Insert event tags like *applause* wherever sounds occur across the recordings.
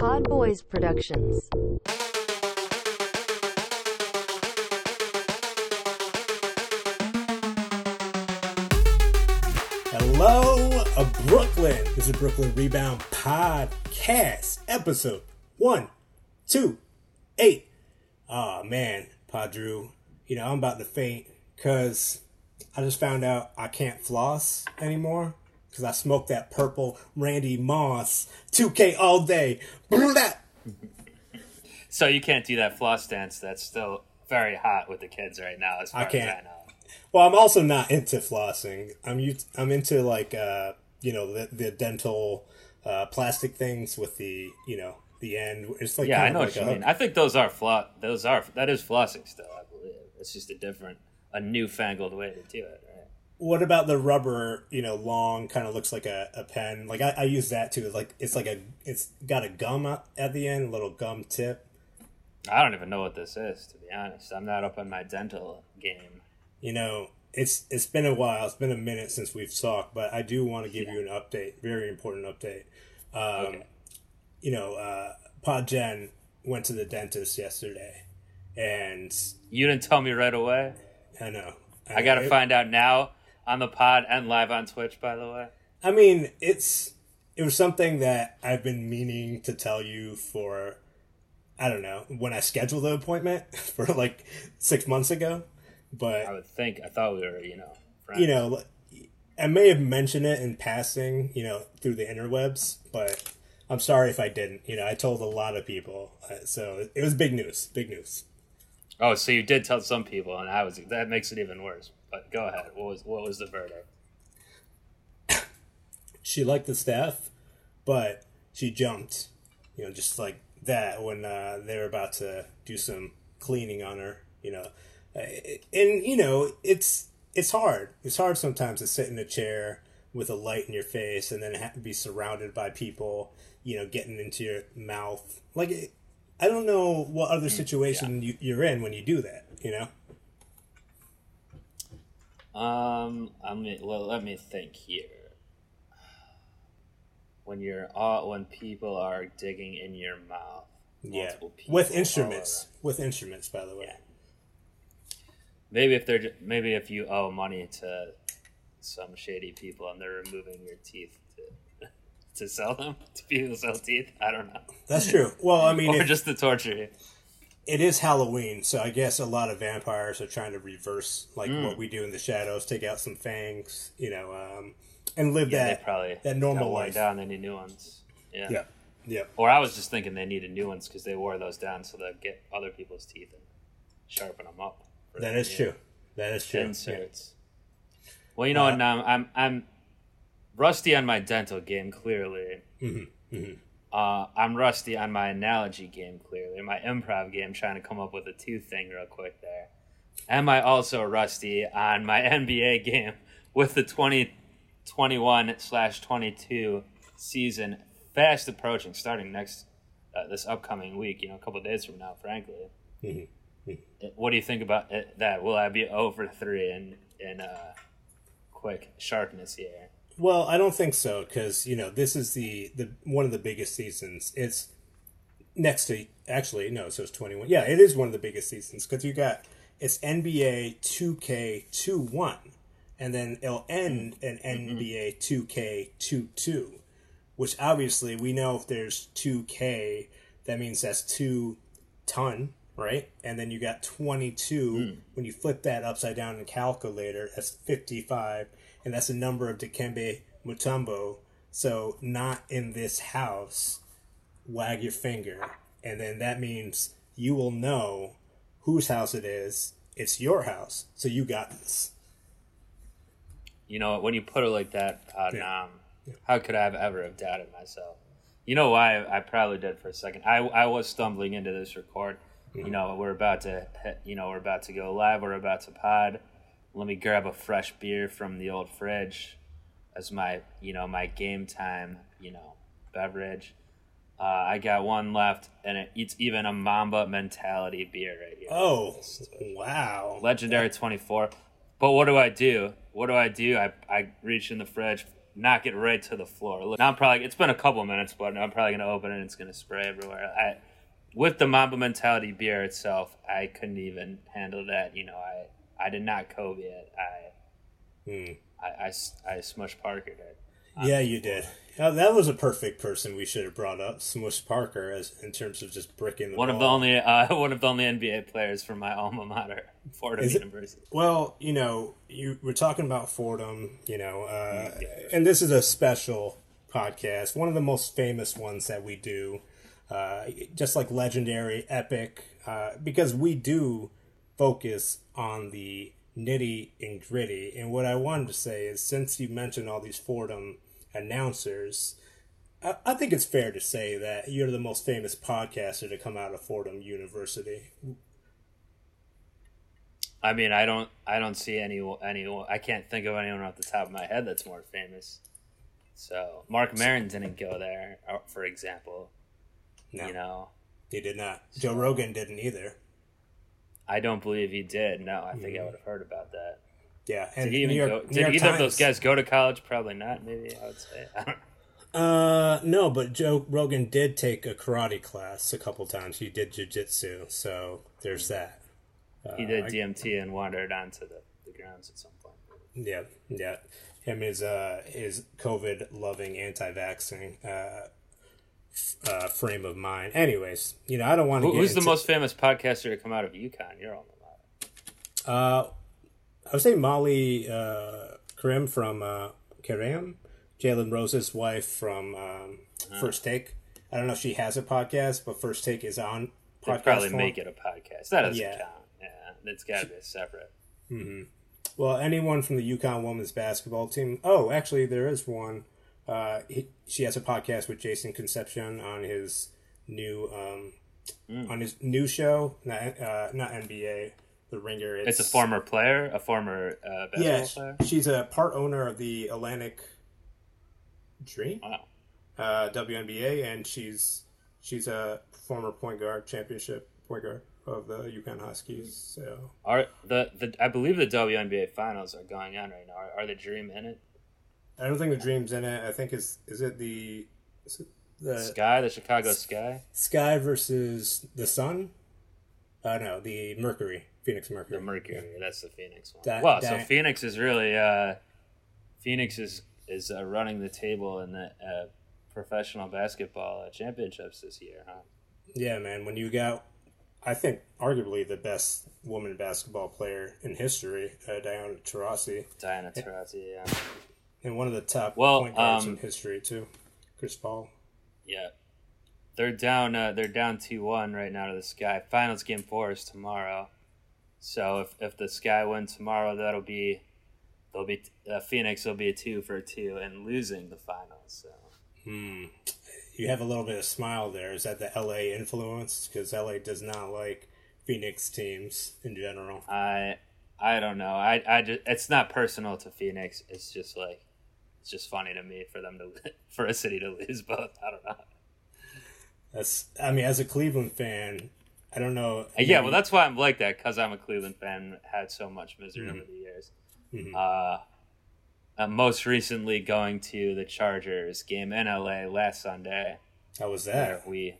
Pod Boys Productions. Hello, Brooklyn. This is Brooklyn Rebound Podcast, episode one, two, eight. Oh man, PodDrew, you know I'm about to faint because I just found out I can't floss anymore because I smoked that purple Randy Moss 2K all day. So you can't do that floss dance that's still very hot with the kids right now, as far I can't. as I know. Well, I'm also not into flossing. I'm I'm into like uh, you know the the dental uh, plastic things with the you know the end. It's like Yeah, I know of what you mean. I think those are flo- Those are that is flossing still. I believe it's just a different, a newfangled way to do it. Right? What about the rubber? You know, long kind of looks like a, a pen. Like I, I use that too. Like it's like a it's got a gum at the end, a little gum tip. I don't even know what this is, to be honest. I'm not up on my dental game. You know, it's it's been a while. It's been a minute since we've talked, but I do want to give you an update. Very important update. Um, Okay. You know, uh, Pod Jen went to the dentist yesterday, and You didn't tell me right away. I know I got to it- find out now on the pod and live on Twitch. By the way, I mean, it's it was something that I've been meaning to tell you for I don't know when I scheduled the appointment *laughs* for like six months ago, but I would think. I thought we were, you know, friends. you know, I may have mentioned it in passing, you know, through the interwebs, but I'm sorry if I didn't. You know, I told a lot of people, uh, so it was big news. Big news. Oh, so you did tell some people, and I was that makes it even worse. But go ahead. What was what was the verdict? She liked the staff, but she jumped, you know, just like that when uh, they were about to do some cleaning on her. You know, and you know, it's it's hard. It's hard sometimes to sit in a chair with a light in your face and then have to be surrounded by people, you know, getting into your mouth. Like, I don't know what other situation you, you're in when you do that. You know. Um, I mean, well, let me think here. When you're all when people are digging in your mouth, Yeah, with instruments. With instruments, by the way. Yeah. Maybe if they're maybe if you owe money to some shady people and they're removing your teeth to *laughs* to sell them to people sell teeth, I don't know, That's true. Well, I mean, *laughs* or it, just to torture you. It is Halloween, so I guess a lot of vampires are trying to reverse like Mm. what we do in the shadows, take out some fangs, you know, um, and live Yeah, that they probably that normal life. down. They need new ones. Yeah. Yeah, yeah. Or I was just thinking they needed new ones because they wore those down so they get other people's teeth and sharpen them up. That is true. That is true. Inserts. Well, you know Uh, what? Now I'm I'm rusty on my dental game. Clearly, Mm-hmm, Uh, I'm rusty on my analogy game. Clearly, my improv game, trying to come up with a two thing real quick there. Am I also rusty on my *laughs* NBA game with the 2021 slash 22 season fast approaching, starting next uh, this upcoming week? You know, a couple of days from now. Frankly, Mhm, what do you think about it, that? Will I be over three in in uh, quick sharpness here? Well, I don't think so because you know this is the the one of the biggest seasons. It's next to actually no, so it's twenty one. Yeah, it is one of the biggest seasons because you got it's NBA two K two one, and then it'll end in mm-hmm. NBA two K two two, which obviously we know if there's two K, that means that's two ton, right? And then you got 22. Hmm. When you flip that upside down in calculator, that's 55. And that's the number of Dikembe Mutombo. So, not in this house. Wag your finger. And then that means you will know whose house it is. It's your house. So, you got this. You know, when you put it like that, uh, Yeah. um, how could I have ever have doubted myself? You know why I probably did for a second. I, I was stumbling into this record. You know, we're about to you know we're about to go live. We're about to pod. Let me grab a fresh beer from the old fridge as my you know my game time you know beverage. Uh, I got one left, and it, it's even a Mamba mentality beer right here. Oh, wow. Legendary 24. But what do I do? What do I do? I, I reach in the fridge, knock it right to the floor. Look, now I'm probably it's been a couple minutes, but I'm probably gonna open it and it's gonna spray everywhere. I with the Mamba mentality beer itself, I couldn't even handle that. You know, I I did not Kobe it. I Hmm. I, I, I smushed Parker it. Yeah, you did. Uh, that was a perfect person we should have brought up, Smush Parker, as in terms of just bricking the One of the only uh, *laughs* one of the only NBA players from my alma mater, *laughs* Fordham Is it- University. Well, you know, you we're talking about Fordham, you know, uh, and this is a special podcast, one of the most famous ones that we do, uh, just like legendary, epic, uh, because we do focus on the nitty and gritty. And what I wanted to say is, since you mentioned all these Fordham announcers. I I think it's fair to say that you're the most famous podcaster to come out of Fordham University. I mean, I don't I don't see any any I can't think of anyone off the top of my head that's more famous. So Marc Maron didn't go there, uh, for example. No, You know, he did not. Joe Rogan didn't either. I don't believe he did. No, I think I would have heard about that. Yeah, and Did he even York, go? Did either of those guys go to college? Probably not. Maybe I would say. *laughs* I don't. Uh, no, but Joe Rogan did take a karate class a couple times. He did jujitsu, so there's that. Uh, He did I- DMT and wandered onto the, the grounds at some point. Yeah, yeah. Him is uh his COVID loving anti vaxxing uh, uh frame of mind. Anyways, you know I don't want to. Who, who's the most famous podcaster to come out of UConn? You're alma mater. Uh, I would say Molly uh, Qerim from uh, Karam, Jalen Rose's wife from um, Uh-huh. First Take. I don't know if she has a podcast, but First Take is on They podcast. probably form. make it a podcast. That doesn't Yeah. count. Yeah, it's got to be separate. Mm-hmm. Well, anyone from the UConn women's basketball team. Oh, actually, there is one. Uh, he, she has a podcast with Jason Concepcion on his new um, Mm. on his new show. Not uh, not NBA, The Ringer. It's a former player, a former uh, basketball Yeah, player. she's a part owner of the Atlanta Dream. Wow. uh, WNBA, and she's she's a former point guard, championship point guard of the UConn Huskies. So Are the, the I believe the WNBA finals are going on right now. Are, are the Dream in it? I don't think the Dream's in it. I think it's is it the is it the Sky, the Chicago Sky, Sky versus the Sun? Uh, no, the Mercury, Phoenix Mercury. the Mercury. That's the Phoenix one. That- wow, so Phoenix is really uh, Phoenix is is uh, running the table in the uh, professional basketball uh, championships this year, huh? Yeah, man. When you got, I think arguably the best woman basketball player in history, uh, Diana Taurasi, Diana Taurasi, yeah. And one of the top Well, point guards um, in history too, Chris Paul. Yeah. They're down uh, they're down two one right now to the Sky. Finals game four is tomorrow. So if, if the Sky win tomorrow, that'll be they'll be uh, Phoenix will be a two for a two and losing the finals. So Hmm. You have a little bit of smile there. Is that the LA influence? Because LA does not like Phoenix teams in general. I I don't know. I I just it's not personal to Phoenix. It's just like it's just funny to me for them to *laughs* for a city to lose both. I don't know. That's. I mean, as a Cleveland fan, I don't know. Yeah, well, that's why I'm like that because I'm a Cleveland fan. Had so much misery Mm-hmm. over the years. Uh, uh, most recently, going to the Chargers game in LA last Sunday, How was that? we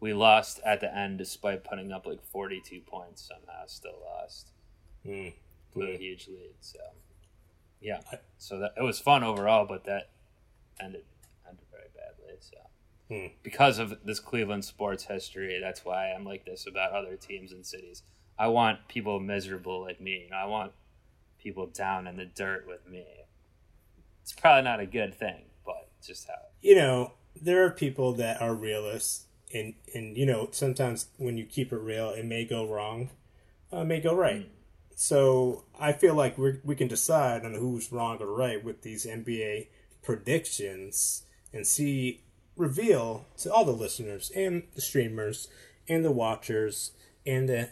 we lost at the end despite putting up like 42 points. Somehow, still lost. Blew a huge lead. So, yeah. So that it was fun overall, but that ended ended very badly. So. Hmm. Because of this Cleveland sports history, that's why I'm like this about other teams and cities. I want people miserable like me. You know, I want people down in the dirt with me. It's probably not a good thing, but just how. You know, there are people that are realists, and and you know, sometimes when you keep it real, it may go wrong, uh, it may go right. So I feel like we we can decide on who's wrong or right with these NBA predictions and see reveal to all the listeners and the streamers and the watchers and the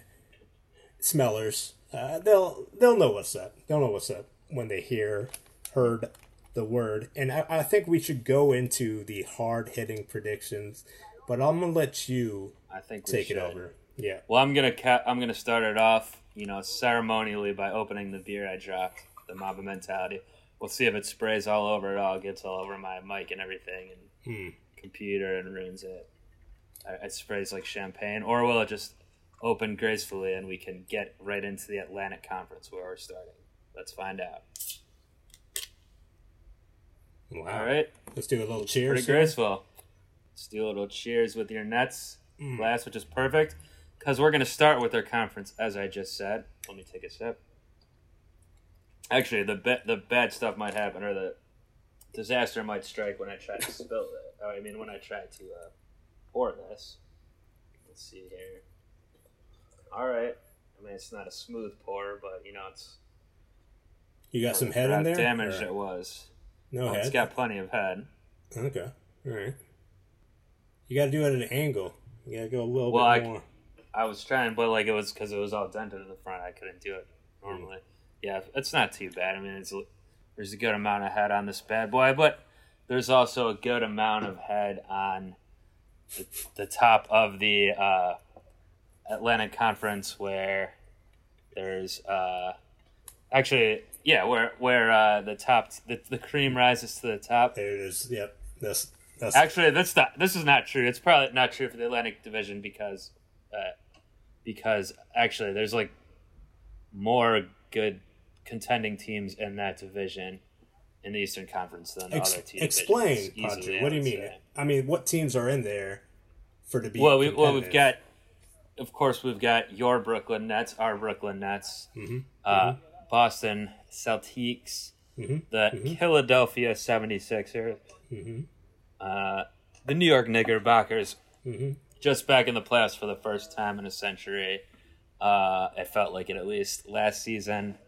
smellers. Uh, they'll they'll know what's up. They'll know what's up when they hear heard the word. And I, I think we should go into the hard hitting predictions. But I'm gonna let you I think take should. it over. Yeah. Well, I'm gonna ca- I'm gonna start it off, you know, ceremonially by opening the beer I dropped, the Mamba Mentality. we'll see if it sprays all over it all, gets all over my mic and everything, and Hmm. computer and ruins it. It sprays like champagne, or will it just open gracefully and we can get right into the Atlantic Conference where we're starting? Let's find out. Wow. All right, Let's do a little pretty cheers. here. graceful. Let's do a little cheers with your Nets Mm. glass, which is perfect because we're going to start with our conference, as I just said. Let me take a sip. Actually, the ba- the bad stuff might happen, or the disaster might strike when I try to spill it. Oh, I mean, when I try to uh, pour this. Let's see here. All right. I mean, it's not a smooth pour, but you know, it's You got some head in there? damaged it was. No head. it's got plenty of head. Okay. All right. You got to do it at an angle. You got to go a little Well, bit I- more. I was trying, but like it was because it was all dented in the front. I couldn't do it normally. Yeah, it's not too bad. I mean, it's there's a good amount of head on this bad boy, but there's also a good amount of head on the, the top of the uh, Atlantic Conference where there's uh, actually yeah where where uh, the top the, the cream rises to the top. There it is. Yep. That's that's Actually, that's not. This is not true. It's probably not true for the Atlantic Division because, uh, because actually, there's like more good contending teams in that division in the Eastern Conference than the Ex- other teams. explain, Padre. What do you mean? say. I mean, what teams are in there for to be? Well, we, well, we've got, of course, we've got your Brooklyn Nets, our Brooklyn Nets, Mhm, uh, Boston Celtics, Mhm, the Philadelphia 76ers, Mhm. uh, the New York Knickerbockers, Mhm. Just back in the playoffs for the first time in a century. Uh, it felt like it at least last season,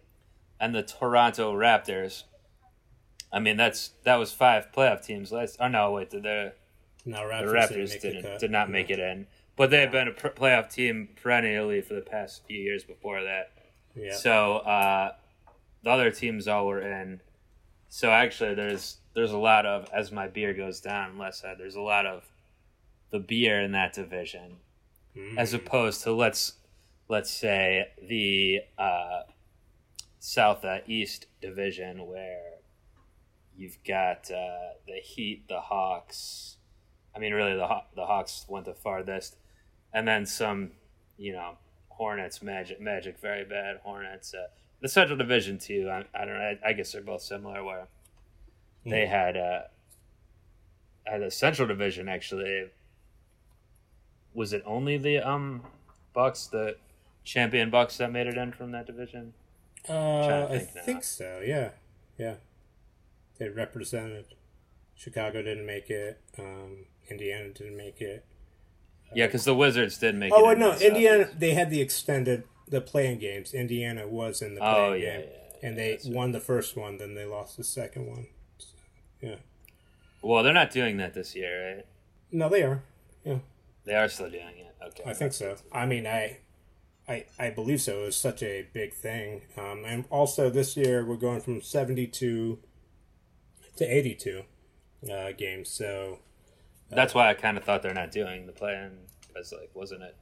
and the Toronto Raptors. I mean, that's that was five playoff teams last. Oh no, wait, the the, No, the Raptors, Raptors didn't, didn't did not make it in, but they have been a pr- playoff team perennially for the past few years before that. Yeah. So uh, the other teams all were in. So actually, there's there's a lot of as my beer goes down. Less said, there's a lot of the beer in that division, Mhm. as opposed to let's let's say the uh, South uh, East division where you've got uh, the Heat, the Hawks. I mean, really, the Haw- the Hawks went the farthest, and then some, you know, Hornets, Magic, Magic, very bad Hornets. Uh, the Central Division too. I, I don't know. I, I guess they're both similar. Where they had uh, uh, the Central Division actually. Was it only the um Bucks, the champion Bucks, that made it in from that division? Uh, to I think now. think so. Yeah, yeah. They represented. Chicago didn't make it. Um, Indiana didn't make it. Yeah, because the Wizards did make. Oh it wait, in no. Indiana. They had the extended the playing games. Indiana was in the playing Oh yeah, game, yeah. and they that's right. won the first one. Then they lost the second one. So, yeah. Well, they're not doing that this year, right? No, they are. Yeah, They are still doing it. Okay. I think so. I mean, I, I, I believe so. It was such a big thing. Um, and also this year we're going from seventy-two to eighty-two uh, games. So That's why I kind of thought they're not doing the plan because, like, wasn't it?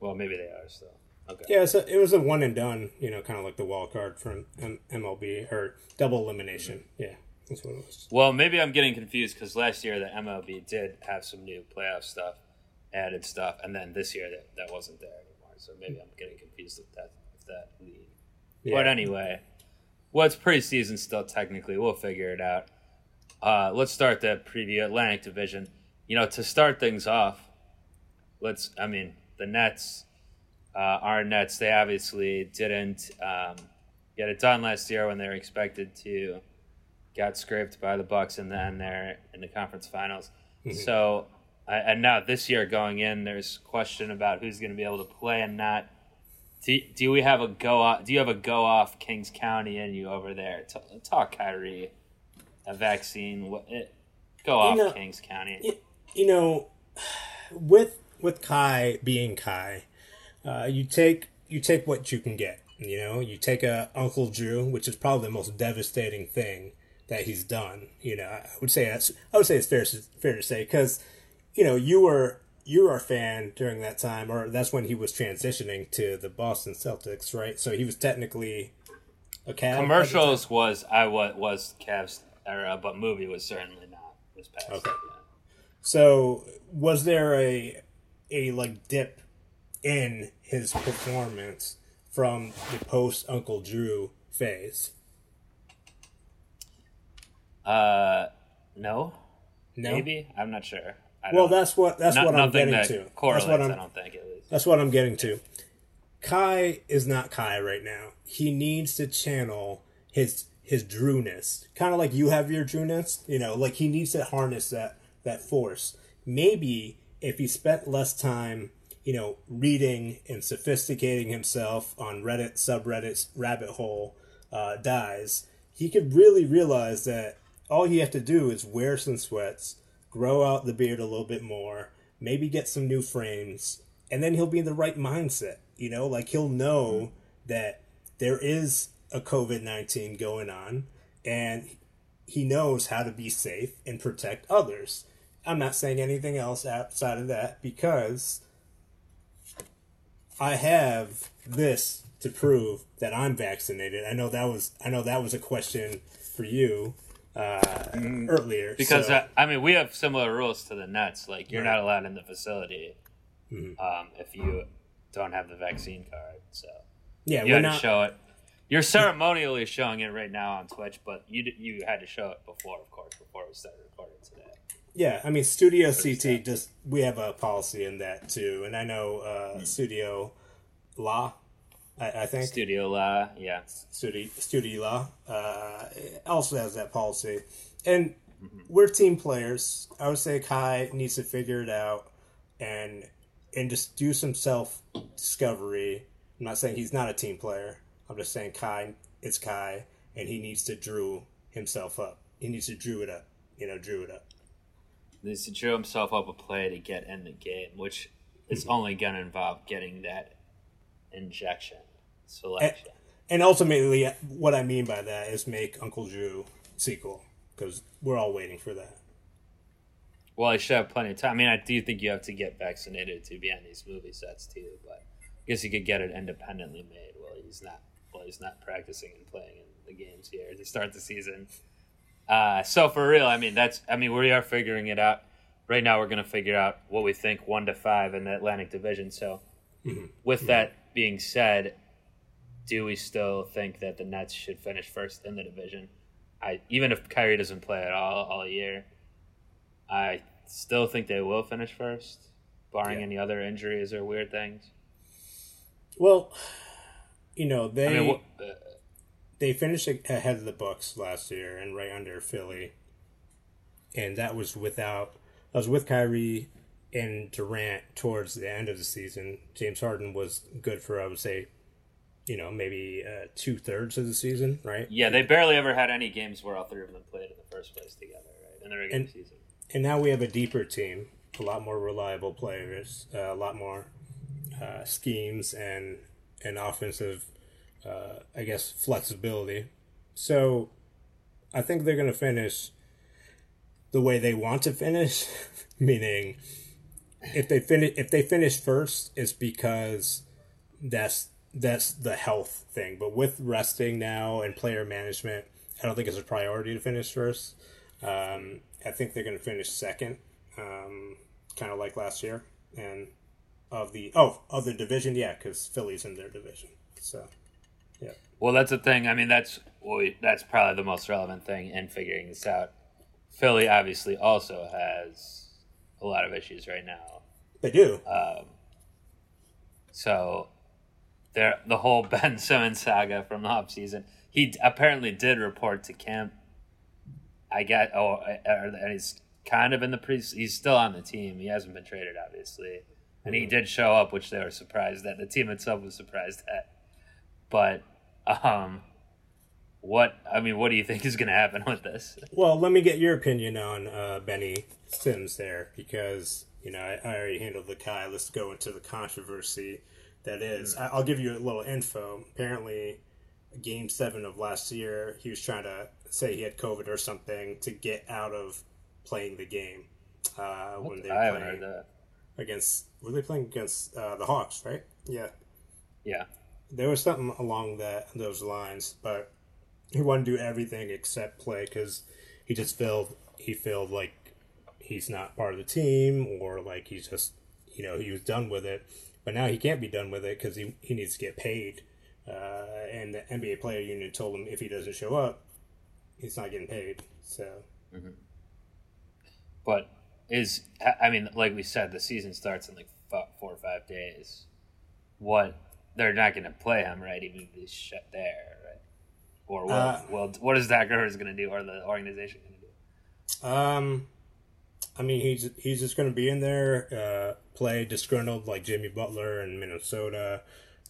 Well, maybe they are still. Okay. yeah, so it was a one and done. You know, kind of like the wild card from M- MLB or double elimination. Yeah, that's what it was. Well, maybe I'm getting confused because last year the MLB did have some new playoff stuff, added stuff, and then this year that, that wasn't there anymore. So maybe I'm getting confused with that with that. But Yeah. anyway, well, it's preseason still technically. We'll figure it out. Uh, let's start the preview Atlantic Division. You know, to start things off, let's. I mean, the Nets, uh, our Nets. They obviously didn't um, get it done last year when they were expected to. Got scraped by the Bucks and then they're in the conference finals. So, I- and now this year going in, there's question about who's going to be able to play and not. Do, do we have a go off? Do you have a go off Kings County in you over there? T- talk Kyrie, a vaccine. What? It, go off know, Kings County. Y- you know, with with Kai being Kai, uh, you take you take what you can get. You know, you take a Uncle Drew, which is probably the most devastating thing that he's done. You know, I would say that's I would say it's fair fair to say because you know you were you were a fan during that time, or that's when he was transitioning to the Boston Celtics, right? So he was technically a Cav. at the Commercials was I was was Cavs era, but movie was certainly not. Was past. Okay. So was there a a like dip in his performance from the post Uncle Drew phase? Uh, no, No. maybe I'm not sure. I Well, that's what that's not- what I'm getting that to. That's what I I'm don't think at least. that's what I'm getting to. Kai is not Kai right now. He needs to channel his his Drewness, kind of like you have your Drewness. You know, like he needs to harness that that force. Maybe if he spent less time, you know, reading and sophisticating himself on Reddit subreddits, rabbit hole uh, dies, he could really realize that all he have to do is wear some sweats, grow out the beard a little bit more, maybe get some new frames, and then he'll be in the right mindset. You know, like he'll know that there is a COVID 19 going on and he knows how to be safe and protect others. I'm not saying anything else outside of that because I have this to prove that I'm vaccinated. I know that was I know that was a question for you uh, earlier Mm-hmm. Because so- uh, I mean, we have similar rules to the Nets. Like you're Right. not allowed in the facility Mm-hmm. um, if you don't have the vaccine card. So yeah, you we're had not to show it. You're ceremonially showing it right now on Twitch, but you d- you had to show it before, of course, before we started recording today. Yeah, I mean, Studio CT Understand. just we have a policy in that too, and I know uh, Studio La, I, I think Studio La, yeah. Studio Studio La uh, also has that policy, and we're team players. I would say Kai needs to figure it out and and just do some self discovery. I'm not saying he's not a team player. I'm just saying Kai, it's Kai, and he needs to drew himself up. He needs to drew it up. You know, drew it up. He needs to drew himself up a play to get in the game, which is Mm-hmm. only going to involve getting that injection selection. And ultimately, what I mean by that is make Uncle Drew sequel because we're all waiting for that. Well, I should have plenty of time. I mean, I do think you have to get vaccinated to be on these movie sets too, but I guess you could get it independently made. Well, he's not. Well, he's not practicing and playing in the games here to start the season. Uh, so for real, I mean, that's. I mean, we are figuring it out. Right now, we're going to figure out what we think one to five in the Atlantic Division. So, with that being said, do we still think that the Nets should finish first in the division? I even if Kyrie doesn't play at all all year, I still think they will finish first, barring Yeah. any other injuries or weird things. Well, you know they I mean, what, uh, they finished ahead of the Bucks last year and right under Philly, and that was without that was with Kyrie and Durant towards the end of the season. James Harden was good for I would say, you know, maybe uh, two thirds of the season, right? yeah, they barely ever had any games where all three of them played in the first place together, right? In the regular And- season. and now we have a deeper team, a lot more reliable players, uh, a lot more uh, schemes and and offensive, uh, I guess, flexibility. So I think they're going to finish the way they want to finish, *laughs* meaning if they finish if they finish first, it's because that's that's the health thing. But with resting now and player management, I don't think it's a priority to finish first. Um, I think they're going to finish second, um, kind of like last year, and of the oh of the division, yeah, because Philly's in their division. So yeah, Well, that's the thing. I mean, that's well, that's probably the most relevant thing in figuring this out. Philly obviously also has a lot of issues right now. they do. So there the whole *laughs* Ben Simmons saga from the offseason. He d- apparently did report to camp. I get oh and he's kind of in the pre he's still on the team. He hasn't been traded obviously. And he did show up, which they were surprised at. The team itself was surprised at. But um what I mean, what do you think is going to happen with this? Well, let me get your opinion on uh, Benny Sims there because you know I, I already handled the Kai. Let's go into the controversy that is. I, I'll give you a little info. Apparently, Game Seven of last year, he was trying to say he had COVID or something to get out of playing the game uh, when they were I haven't playing heard that. against. Were they playing against uh, the Hawks? Right? Yeah Yeah. there was something along that those lines, but he wanted to do everything except play because he just felt he felt like he's not part of the team or like he's just you know he was done with it. But now he can't be done with it because he, he needs to get paid. Uh, and the NBA player union told him if he doesn't show up, he's not getting paid. So, But is I mean, like we said, the season starts in like four or five days. What they're not going to play him, right? Even if he's shut there, right? Or what? Uh, well, what is Doc Rivers going to do, or the organization going to do? um, I mean, he's he's just going to be in there, uh, play disgruntled like Jimmy Butler in Minnesota,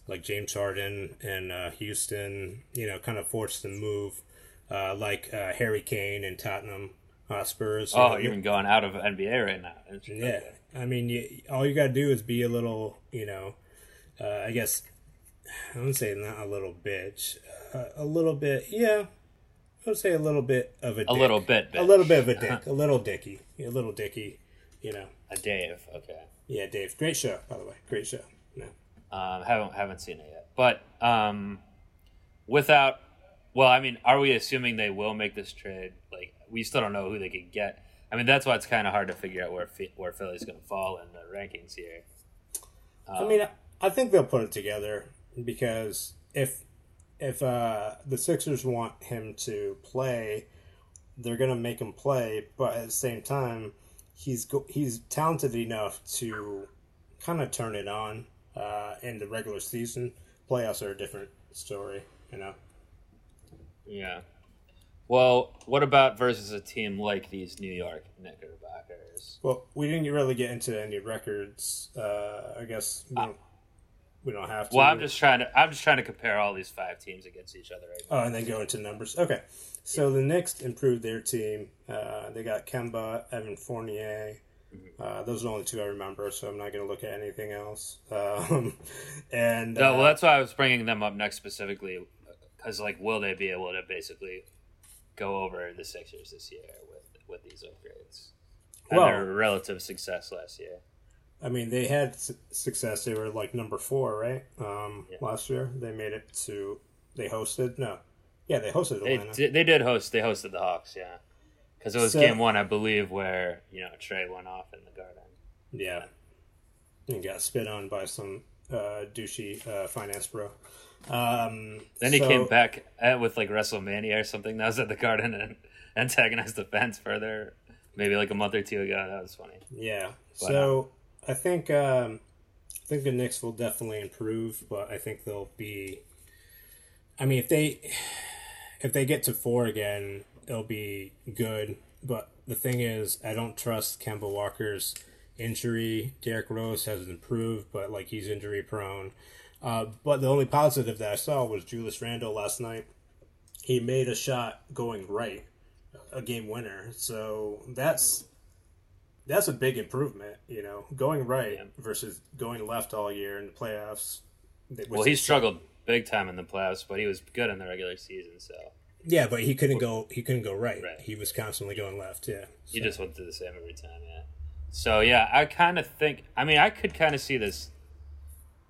like James Harden and uh, Houston. You know, kind of forced to move, uh, like uh, Harry Kane and Tottenham you Oh, know, even going out of NBA right now. Yeah, I mean, you, all you gotta do is be a little, you know, uh, I guess I wouldn't say not a little bitch, uh, a little bit, yeah. I would say a little bit of a, A little bit, a little bit of a dick, a little dicky, a little dicky, you know. A Dave. Okay. Yeah, Dave, great show, by the way, great show. No. Um, haven't haven't seen it yet, but um, without, well, I mean, are we assuming they will make this trade? Like, we still don't know who they could get. I mean, that's why it's kind of hard to figure out where where Philly's going to fall in the rankings here. I mean, I think they'll put it together because if if uh, the Sixers want him to play, they're gonna make him play. But at the same time, he's go- he's talented enough to kind of turn it on uh, in the regular season. Playoffs are a different story, you know. Yeah. Well, what about versus a team like these New York Knickerbockers? Well, we didn't really get into any records. Uh, I guess we don't, we don't have to. Well, I'm just trying to I'm just trying to compare all these five teams against each other right now. Oh, and then go into numbers. Okay. So the Knicks improved their team. Uh, they got Kemba, Evan Fournier. Uh, those are the only two I remember, so I'm not going to look at anything else. *laughs* Um, and No, uh, well, that's why I was bringing them up next specifically, because like, will they be able to basically go over the Sixers this year with with these upgrades and Well- their relative success last year? I mean, they had su- success. They were like number four, right? Um, Yeah. Last year, they made it to. They hosted no, yeah, they hosted They Atlanta. did, they did host they hosted the Hawks, yeah, because it was So- game one, I believe, where you know Trae went off in the Garden. Yeah, and got spit on by some uh, douchey uh, finance bro. Um, Then he so- came back at, with like WrestleMania or something. That was at the Garden and *laughs* antagonized the fans further. Maybe like a month or two ago. That was funny. Yeah. But, So I think um, I think the Knicks will definitely improve, but I think they'll be. I mean, if they if they get to four again, it'll be good. But the thing is, I don't trust Kemba Walker's injury. Derrick Rose has improved, but like he's injury prone. Uh, but the only positive that I saw was Julius Randle last night. He made a shot going right, a game winner. So that's that's a big improvement, you know, going right Yeah. versus going left all year in the playoffs. Well, he struggled big time in the playoffs, but he was good in the regular season. So Yeah, but he couldn't go. He couldn't go right. Right. He was constantly going left. Yeah. he just went through the same every time. Yeah. So yeah, I kind of think. I mean, I could kind of see this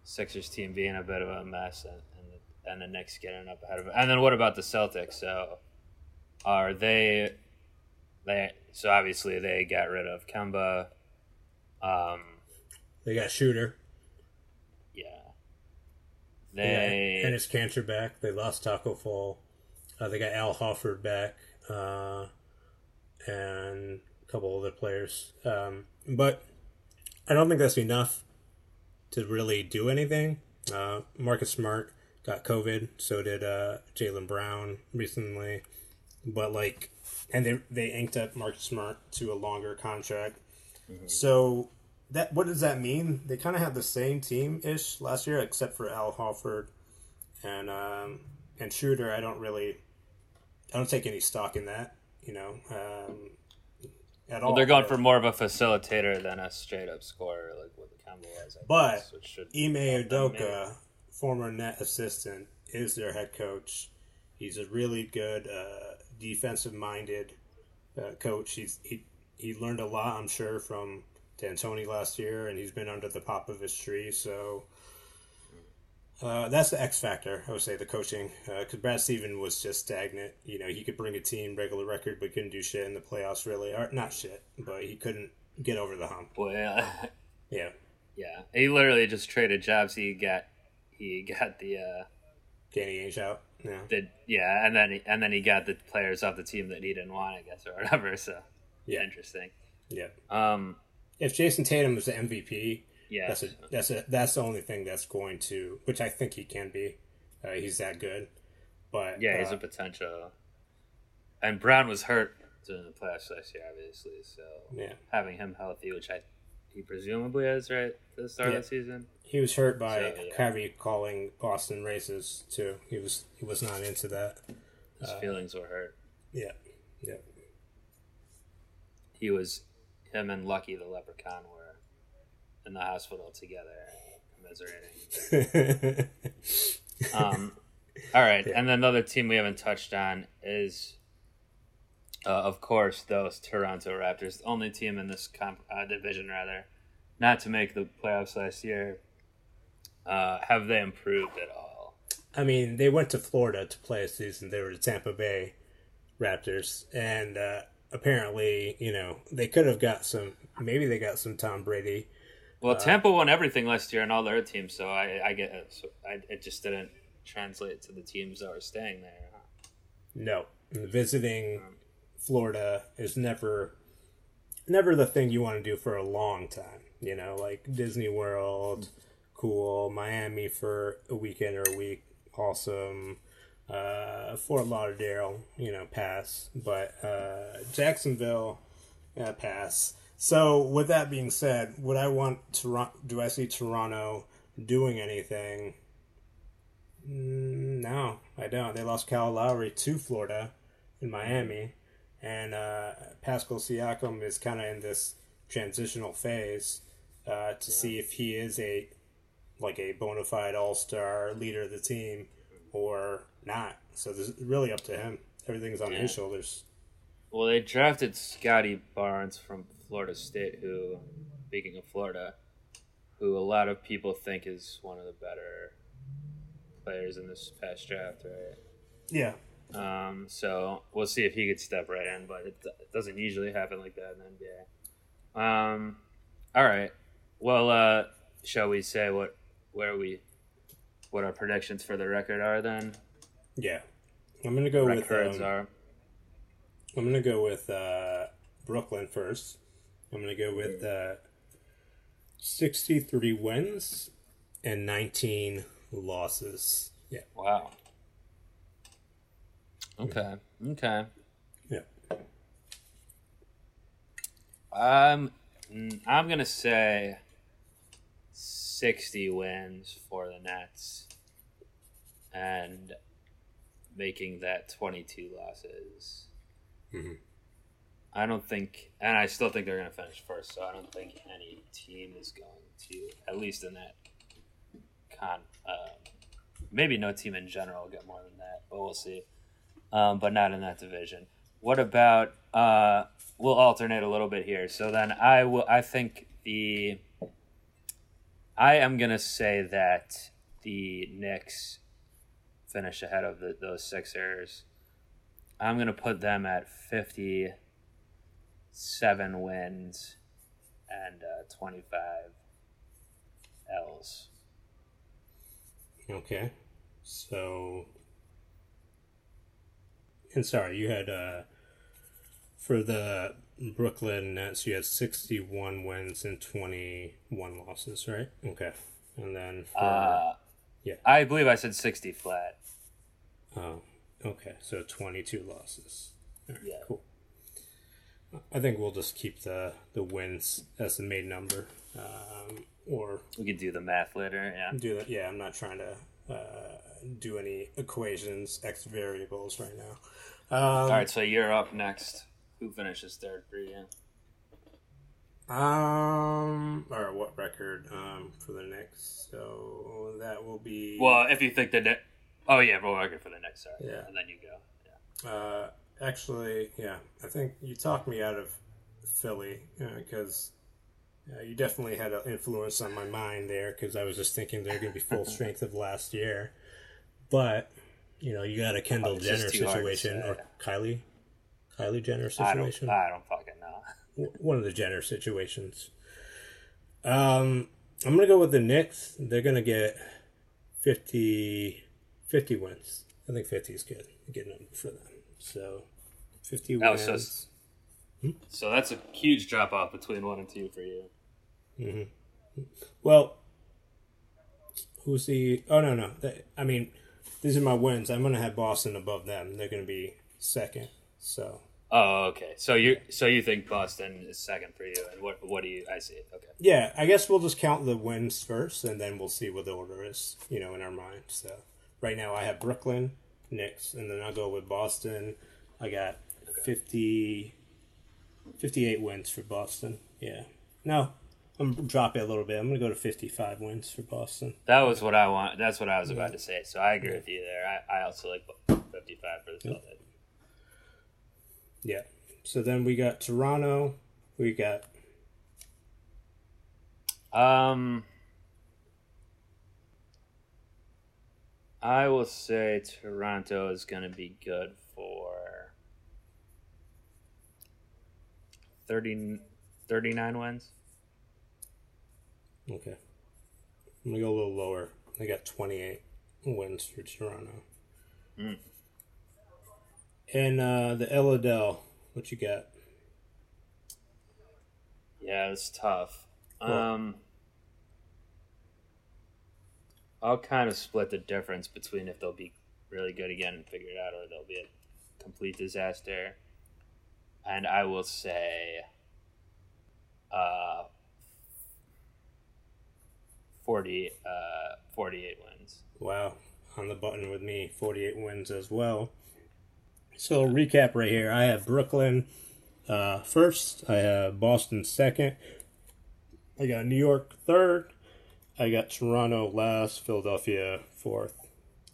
Sixers team being a bit of a mess, and and the, and the Knicks getting up ahead of it. And then what about the Celtics? So are they? They so obviously they got rid of Kemba. Um, They got shooter. yeah. Yeah, and his cancer back. They lost Tacko Fall. Uh, they got Al Horford back, uh, and a couple other players. Um, but I don't think that's enough to really do anything. Uh, Marcus Smart got COVID. So did uh, Jaylen Brown recently. But like, and they they inked up Marcus Smart to a longer contract. So that what does that mean? They kind of had the same team ish last year, except for Al Horford and um, and Shooter. I don't really, I don't take any stock in that. You know, um, at all. they're going for more of a facilitator than a straight up scorer, like what the Kemba was. But guess, which should Ime maybe. Udoka, former net assistant, is their head coach. He's a really good uh, defensive minded uh, coach. He's he he learned a lot, I'm sure, from D'Antoni last year, and he's been under the Popovich tree. So Uh, that's the X factor, I would say, the coaching. Because Brad Steven was just stagnant. You know, he could bring a team regular record, but couldn't do shit in the playoffs, really. Or not shit, but he couldn't get over the hump. Well, yeah, *laughs* Yeah. yeah. He literally just traded jobs. He got he got the uh, Danny Ainge out. Yeah. the yeah, and then he, and then he got the players off the team that he didn't want, I guess, or whatever. So Yeah. interesting. Yeah. Um, If Jayson Tatum was the MVP, yeah, that's a that's a that's the only thing that's going to, which I think he can be. Uh, he's that good. But yeah, he's uh, a potential. And Brown was hurt during the playoffs last year, obviously. So yeah. having him healthy, which I he presumably is right to the start Yeah. of the season. He was hurt by So, yeah. Kyrie calling Boston races too. He was he was not into that. His Uh, feelings were hurt. Yeah. Yeah. He was him and Lucky the Leprechaun were in the hospital together, commiserating. *laughs* Um, all right, Yeah. and another team we haven't touched on is, uh, of course, those Toronto Raptors, the only team in this comp- uh, division, rather, not to make the playoffs last year. Uh, have they improved at all? I mean, they went to Florida to play a season. They were the Tampa Bay Raptors, and uh, apparently, you know, they could have got some. Maybe they got some Tom Brady. Well, Tampa won everything last year and all their teams, so I, I get it. So I, it just didn't translate to the teams that were staying there. No, visiting Florida is never, never the thing you want to do for a long time. You know, like Disney World, cool. Miami for a weekend or a week, awesome. Uh, Fort Lauderdale, you know, pass. But uh, Jacksonville, uh, pass. So with that being said, would I want Toronto? Do I see Toronto doing anything? Mm, no, I don't. They lost Kyle Lowry to Florida in Miami, and uh, Pascal Siakam is kind of in this transitional phase uh, to see if he is a like a bona fide all star leader of the team or not. So this is really up to him. Everything's on his shoulders. Well, they drafted Scottie Barnes from Florida State, who, speaking of Florida, who a lot of people think is one of the better players in this past draft, right? Yeah. Um, so we'll see if he could step right in, but it, it doesn't usually happen like that in the NBA. Um, all right. Well, uh, shall we say what where we what our predictions for the record are then? Yeah. I'm gonna go with Records um, are I'm gonna go with uh, Brooklyn first. I'm gonna go with uh, 63 wins and 19 losses. Yeah, wow. Okay. Okay. yeah. Um, I'm gonna say sixty wins for the Nets, and making that twenty-two losses. Mhm. I don't think, and I still think they're gonna finish first. So I don't think any team is going to, at least in that con. Um, maybe no team in general will get more than that, but we'll see. Um, but not in that division. What about? Uh, we'll alternate a little bit here. So then I will. I think the. I am gonna say that the Knicks finish ahead of the, those Sixers. I'm gonna put them at fifty-seven wins and uh, twenty-five L's. Okay. So, and sorry, you had uh, for the Brooklyn Nets, you had 61 wins and 21 losses, right? Okay. And then for Uh, yeah. I believe I said sixty flat. Oh, okay. So 22 losses. Right, Yeah. Cool. I think we'll just keep the, the wins as the main number. Um, or We could do the math later. Yeah. do that. Yeah, I'm not trying to uh, do any equations, x variables right now. Um, All right. So you're up next. Who finishes third for you? Um, or what record um, for the Knicks? So that will be. Well, if you think the. Oh yeah, roll record for the Knicks. Sorry. Yeah. And then you go. Yeah. Uh, actually, yeah, I think you talked me out of Philly because Uh, you definitely had an influence on my mind there because I was just thinking they're going to be full *laughs* strength of last year. But, you know, you got a Kendall just Jenner too hard to situation or Kylie, Kylie Jenner I don't. situation. I don't fucking know. One of the Jenner situations. Um, I'm going to go with the Knicks. They're going to get 50, 50 wins. I think 50 is good. Good number for them. So, 50 Oh, wins. so So that's a huge drop off between one and two for you. Well, who's the? Oh no, no. I mean, these are my wins. I'm gonna have Boston above them. They're gonna be second. So Oh, okay. So you so you think Boston is second for you, and what what do you? I see. Okay. yeah, I guess we'll just count the wins first, and then we'll see what the order is. You know, in our mind. So right now, I have Brooklyn, Knicks, and then I'll go with Boston. I got 50, 58 wins for Boston. Yeah. No, I'm gonna drop it a little bit. I'm gonna go to 55 wins for Boston. That was what I want. That's what I was about to say. So I agree with you there. I, I also like fifty five for the Celtics. Yeah. So then we got Toronto. We got Um, I will say Toronto is going to be good for 30, 39 wins. Okay. I'm gonna go a little lower. I got 28 wins for Toronto. Mm. And uh, the Elodell, what you got? Yeah, it's tough. Cool. Um, I'll kind of split the difference between if they'll be really good again and figure it out, or they'll be a complete disaster. And I will say, uh, 40, uh, 48 wins. Wow, on the button with me, 48 wins as well. So recap right here. I have Brooklyn uh, first. I have Boston second. I got New York third. I got Toronto last. Philadelphia fourth.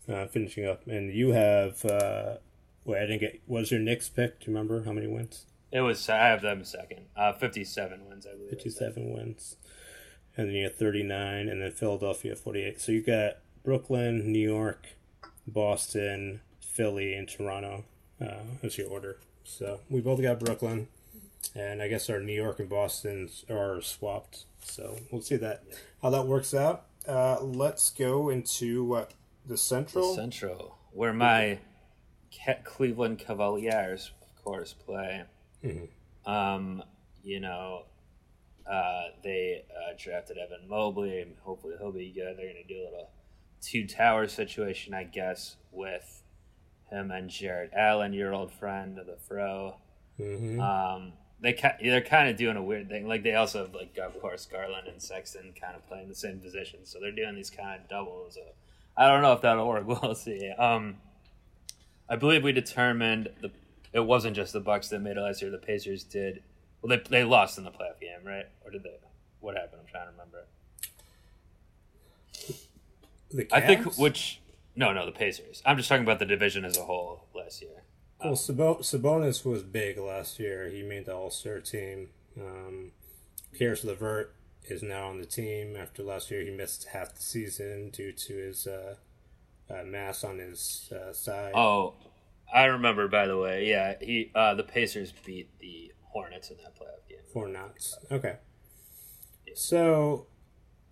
Uh, finishing up, and you have. Uh, wait, I didn't get. Was your Knicks pick? Do you remember how many wins? It was I have them second. Uh, 57 wins, I believe. Fifty-seven wins, and then you have thirty-nine, and then Philadelphia forty-eight. So you got Brooklyn, New York, Boston, Philly, and Toronto. Uh, that's your order. So we both got Brooklyn, and I guess our New York and Boston are swapped. So we'll see that how that works out. Uh, let's go into what the Central. Central, where my Cleveland Cavaliers, of course, play. Um, you know, uh, they uh, drafted Evan Mobley. and Hopefully, he'll be good. They're going to do a little two tower situation, I guess, with him and Jarrett Allen, your old friend of the Fro. Mhm. Um, they they're kind of doing a weird thing. Like they also have like of course Garland and Sexton kind of playing the same position, so they're doing these kind of doubles. Uh, I don't know if that'll work. *laughs* We'll see. Um, I believe we determined the it wasn't just the Bucks that made it last year. The Pacers did. Well, they they lost in the playoff game, right? Or did they? What happened? I'm trying to remember. The I think which no no the Pacers. I'm just talking about the division as a whole last year. Well, Sabo- Sabonis was big last year. He made the All Star team. Um, Caris LeVert is now on the team. After last year, he missed half the season due to his uh, uh, mass on his uh, side. Oh, I remember. By the way, yeah, he uh, the Pacers beat the Hornets in that playoff game. Four. Okay. So,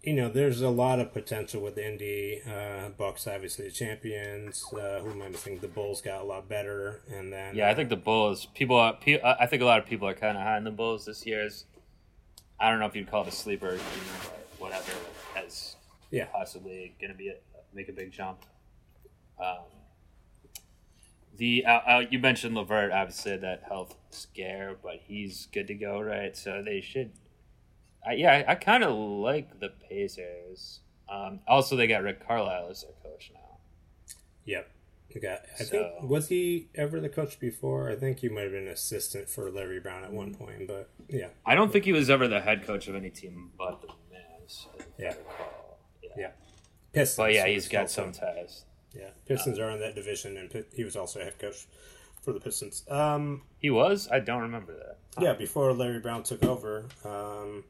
you know, there's a lot of potential with Indy. Uh, Bucks, obviously, the champions. Uh, who am I missing? The Bulls got a lot better. And then. Yeah, I think the Bulls. People, are, I think a lot of people are kind of high on the Bulls this year. As I don't know if you'd call it a sleeper, team, but whatever, as Yeah. possibly going to be a, make a big jump. Um, the uh, uh, you mentioned LeVert, obviously that health scare, but he's good to go, right? So they should. I yeah, I, I kind of like the Pacers. Um, also, they got Rick Carlisle as their coach now. Yep. Guy, I So- think was he ever the coach before? I think he might have been an assistant for Larry Brown at one point, but yeah, I don't think he was ever the head coach of any team but the Mavs. Yeah. Yeah. yeah. Pistons. But yeah, he's got some ties. Yeah, Pistons are in that division, and he was also head coach for the Pistons. Um, He was? I don't remember that. yeah, before Larry Brown took over, um,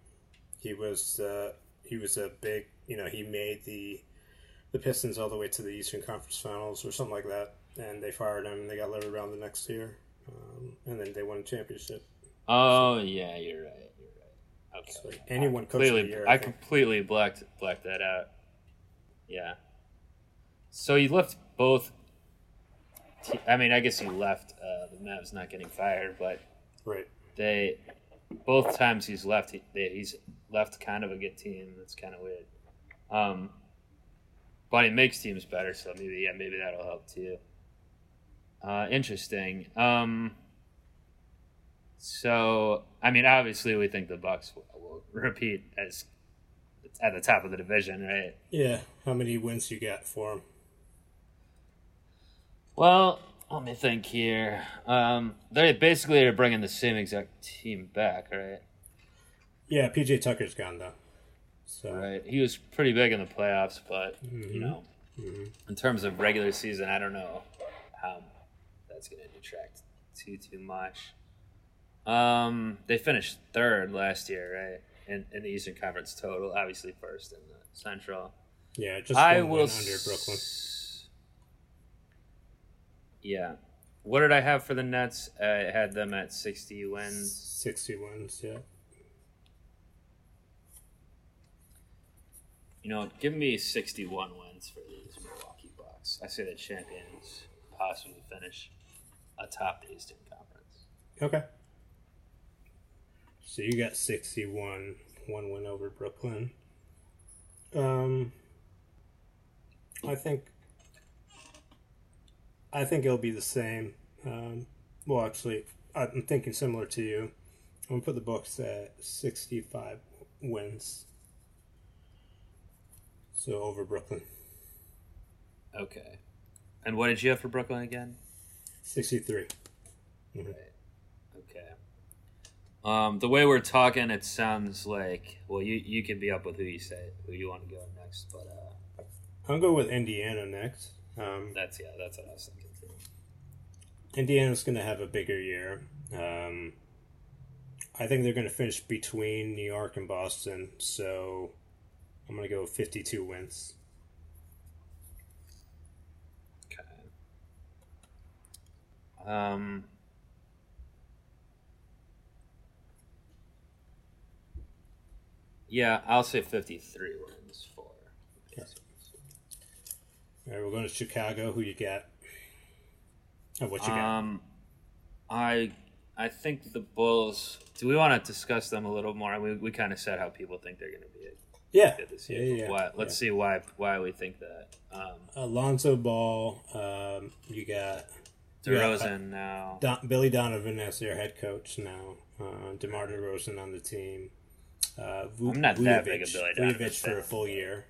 He was uh, he was a big you know he made the the Pistons all the way to the Eastern Conference Finals or something like that, and they fired him. and They got Larry Brown the next year, um, and then they won a championship. Oh yeah, you're right. You're right. Okay. So anyone I coach of the completely, year, I I completely blacked blacked that out. Yeah. So you left both. Te- I mean, I guess you left uh, the Mavs not getting fired, but Right. they both times he's left, he, they, he's left kind of a good team. That's kind of weird. Um, but he makes teams better, so maybe yeah, maybe that'll help too. Uh, interesting. Um, so I mean, obviously, we think the Bucks will, will repeat as at the top of the division, right? Yeah. How many wins you got for him? Well, let me think here. Um, they basically are bringing the same exact team back, right? Yeah. PJ Tucker's gone though. So Right. He was pretty big in the playoffs, but you know, in terms of regular season, I don't know how that's going to detract too too much. Um, they finished third last year, right? In, in the Eastern Conference total, obviously first in the Central. yeah, just I will under Brooklyn. s- Yeah. What did I have for the Nets? I had them at sixty wins. Sixty wins. Yeah. You know, give me 61 wins for these Milwaukee Bucks. I say the champions possibly finish atop the Eastern Conference. Okay. So you got 61, one win over Brooklyn. Um, I think, I think it'll be the same. Um, well, actually, I'm thinking similar to you. I'm gonna put the Bucks at 65 wins. So over Brooklyn, Okay. And what did you have for Brooklyn again? 63. Right. Okay. Um, the way we're talking, it sounds like well, you you can be up with who you say who you want to go next, but uh, I'll go with Indiana next. Um, that's yeah, that's what I was thinking too. Indiana's going to have a bigger year. Um, I think they're going to finish between New York and Boston, so I'm going to go 52 wins. Okay. Um. Yeah, I'll say fifty-three wins for. All right, we're going to Chicago. Who you got? Oh, what you got? Um, I I think the Bulls. Do we want to discuss them a little more? We we kind of said how people think they're going to be yeah, this yeah, year. yeah. Why, let's see why why we think that. Um, Alonzo Ball. Um, you got Yeah, DeRozan now. Don, Billy Donovan as their head coach now. Uh, DeMar DeRozan on the team. Uh, Vu- I'm not that big a Vucevic- Billy Donovan Vucevic for a full year.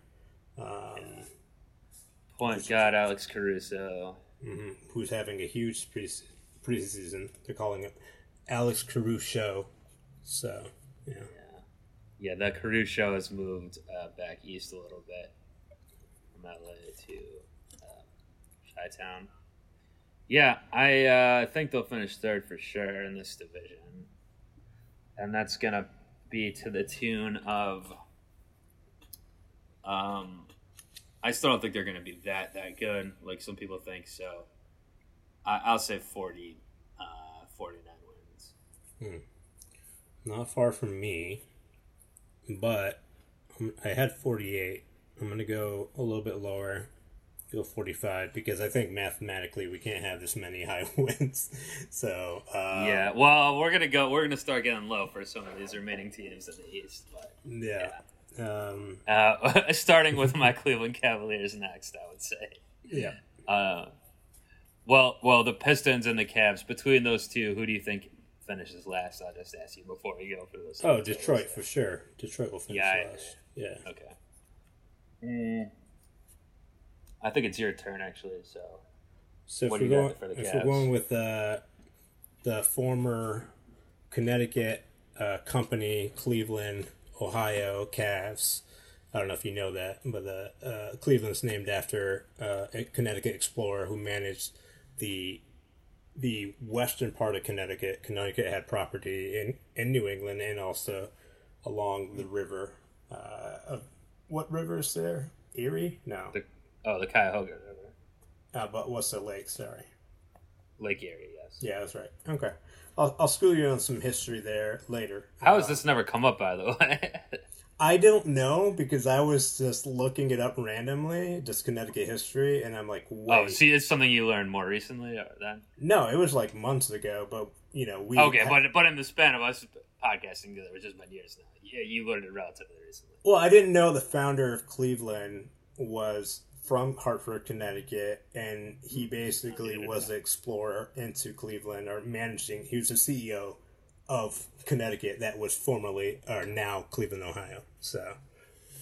Um, Point guard Alex Caruso. mhm, who's having a huge pre- preseason. They're calling it Alex Caruso. So, yeah. Yeah, the Caruso has moved uh, back east a little bit from LA to uh, Chi Town. Yeah, I uh, think they'll finish third for sure in this division, and that's gonna be to the tune of. Um, I still don't think they're gonna be that that good, like some people think. So, I, I'll say 40, uh, 49 wins. Not far from me, but I had 48. I'm going to go a little bit lower, go 45, because I think mathematically we can't have this many *laughs* high wins. So, uh, Yeah, well, we're gonna go. We're gonna start getting low for some of these remaining teams in the East, but yeah. Um, uh, *laughs* starting with my *laughs* Cleveland Cavaliers next, I would say. yeah. Uh, well, well, the Pistons and the Cavs. Between those two, who do you think finishes last? I'll just ask you before we go for those. Oh, Detroit for sure. Detroit will finish Yeah, I- last. Yeah. Okay. Mm. I think it's your turn, actually. So So if What we're you going, for the Cavs? if we're going with uh, the former Connecticut uh, company, Cleveland, Ohio Cavs. I don't know if you know that, but the uh, Cleveland's named after uh, a Connecticut explorer who managed the the western part of Connecticut. Connecticut had property in, in New England and also along the river. Uh, what river is there? Erie? No. The, oh, the Cuyahoga River, Uh, but what's the lake? Sorry. Lake Erie. Yes. Yeah, that's right. Okay. I'll, I'll school you on some history there later. How has this never come up, by the way? *laughs* I don't know because I was just looking it up randomly, just Connecticut history, and I'm like, oh, wait. oh, see, it's something you learned more recently, or then. No, it was like months ago, but you know we. Okay, but but in the span of us podcasting together, it's just been years now. Yeah, you learned it relatively recently. Well, I didn't know the founder of Cleveland was from Hartford, Connecticut, and he basically was the explorer into Cleveland or managing. He was the CEO of Connecticut that was formerly or now Cleveland, Ohio. So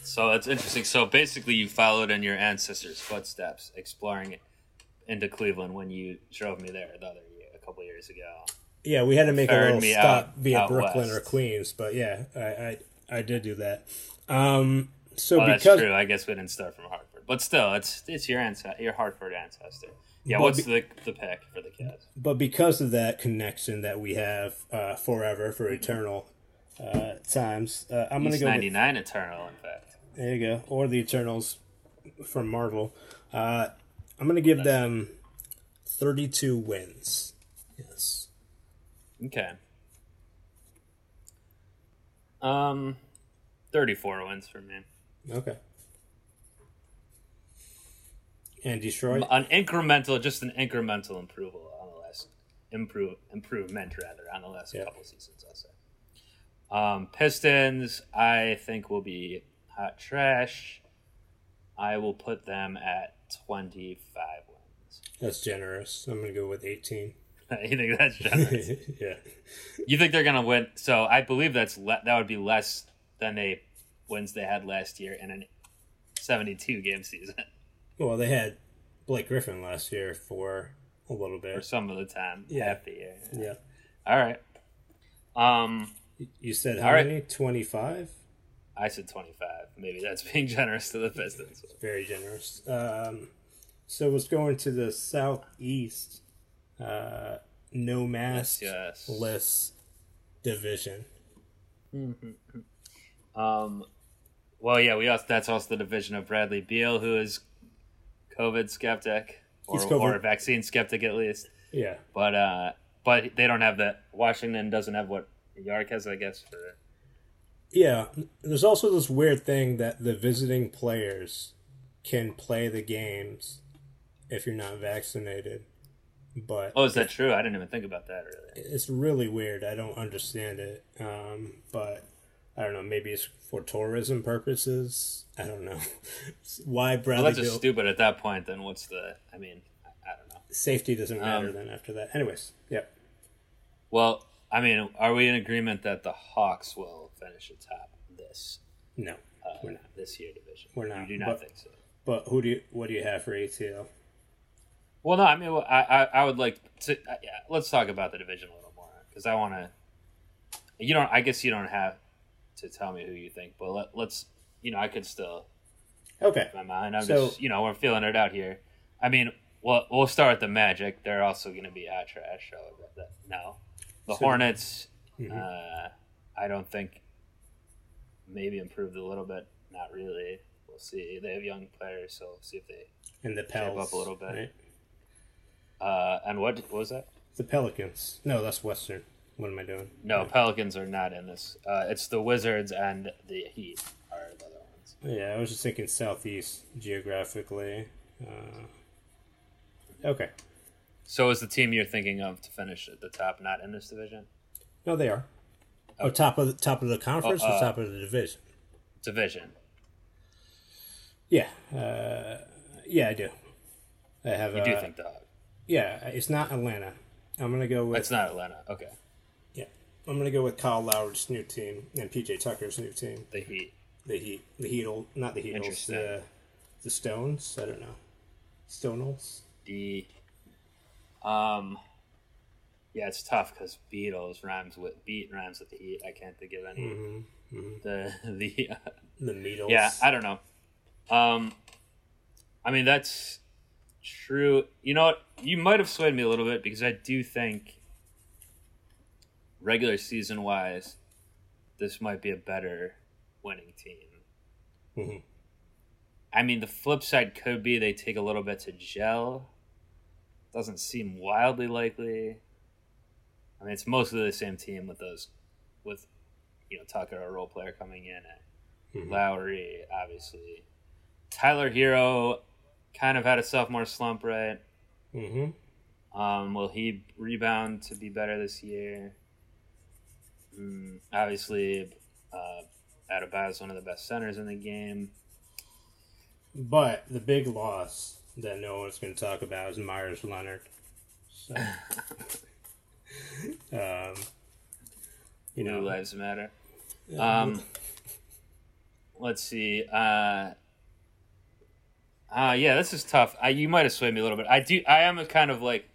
So that's interesting. So basically, you followed in your ancestors' footsteps, exploring into Cleveland when you drove me there the other year, a couple years ago. yeah, we had to make a little stop out- via out Brooklyn or. Queens, but yeah, I I, I did do that. Um, so Well, that's because true. I guess we didn't start from Hartford, but still, it's it's your ancestor, your Hartford ancestor. Yeah, Well, what's be- the the pick for the kids? but because of that connection that we have uh, forever for eternal uh, times, uh, I'm gonna go. ninety nine Eternal, in fact. There you go. Or the Eternals from Marvel. Uh, I'm going to give them 32 wins. Yes. Okay. Um, thirty four wins for me. Okay. And Detroit? An incremental, just an incremental improvement on the last improve improvement rather on the last Yeah. couple seasons. I'll say. Um, Pistons, I think will be hot trash. I will put them at twenty five wins. That's generous. I'm going to go with 18. *laughs* you think that's generous? *laughs* yeah. you think they're gonna win? So I believe that's le- that would be less than they wins they had last year in a seventy two game season Well, they had Blake Griffin last year for a little bit, for some of the time, Yeah. half the year. Yeah. All right. Um, You said how right. many? 25? I said 25. Maybe that's *laughs* being generous to the Pistons. Very generous. Um, so it's going to the southeast. Uh, no mask Yes. less division. Um, well, yeah, we also that's also the division of Bradley Beal, who is COVID skeptic or, COVID. or vaccine skeptic at least. Yeah. But uh, but they don't have that. Washington doesn't have what New York has, I guess. For Yeah. There's also this weird thing that the visiting players can play the games if you're not vaccinated. But oh, is that true? I didn't even think about that. Really. it's really weird. I don't understand it. Um, but I don't know. Maybe it's for tourism purposes. I don't know. *laughs* Why Well, Bradley that's just stupid at that point. Then what's the? I mean, I, don't know. safety doesn't matter Um, then after that. Anyways, yep. Well, I mean, are we in agreement that the Hawks will finish atop this No, uh, we're not. this year division? We're not, You do not but- think so? But who do you? What do you have for ATL? Well, no. I mean, well, I, I I would like to. Uh, yeah, let's talk about the division a little more because I want to. You don't. I guess you don't have to tell me who you think, but let, let's. You know, I could still Okay. my mind. I'm So- just, you know, we're feeling it out here. I mean, well, we'll start with the Magic. They're also going to be hot trash. So that, that, no, the So- Hornets. Mhm. Uh, I don't think maybe improved a little bit. Not really. We'll see. They have young players, so we'll see if they. And the Pels up a little bit. Right? Uh, and what, what was that? The Pelicans. No, that's Western. What am I doing? No, Pelicans are not in this. Uh, it's the Wizards and the Heat are the other ones. Yeah, I was just thinking southeast geographically. Uh, okay. So is the team you're thinking of to finish at the top not in this division? No, they are. Oh, top of the top of the conference Oh, or uh, top of the division? Division. Yeah. Uh, yeah, I do. I have. You do think the Yeah, it's not Atlanta. I'm gonna go with. It's not Atlanta. Okay. I'm gonna go with Kyle Lowry's new team and PJ Tucker's new team. The Heat. The Heat, the Heatles, not the Heatles, Interesting. the the Stones. I don't know, Stonals. The um yeah, it's tough because Beatles rhymes with beat rhymes with the Heat. I can't think of any. Mm-hmm. The *laughs* the The Needles. yeah, I don't know. Um, I mean that's true. You know what? You might have swayed me a little bit because I do think regular season wise, this might be a better winning team. Mhm. I mean, the flip side could be they take a little bit to gel. Doesn't seem wildly likely. I mean, it's mostly the same team with those, with you know Tucker, a role player coming in, and Mhm. Lowry, obviously. Tyler Herro kind of had a sophomore slump, right? Mhm. Um, will he rebound to be better this year? Mm, obviously, uh, Adebayo is one of the best centers in the game. But the big loss that no one's going to talk about is Meyers Leonard. So, *laughs* um, you Blue know, lives matter. Um, let's see. Uh, uh, yeah, this is tough. I, you might have swayed me a little bit. I do. I am a kind of like.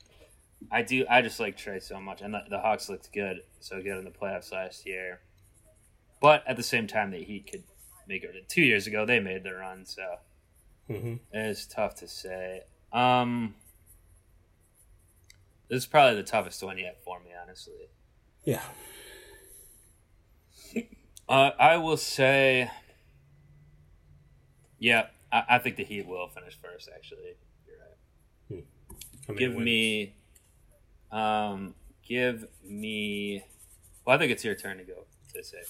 I do. I just like Trae so much, and the, the Hawks looked good, so good in the playoffs last year. But at the same time, the Heat could make it. Two years ago, they made the run, so mhm. it's tough to say. Um, this is probably the toughest one yet for me, honestly. yeah. Uh, I will say, yeah, I, I think the Heat will finish first. Actually, you're right. Many Give wins? me, um, give me. Well, I think it's your turn to go to say.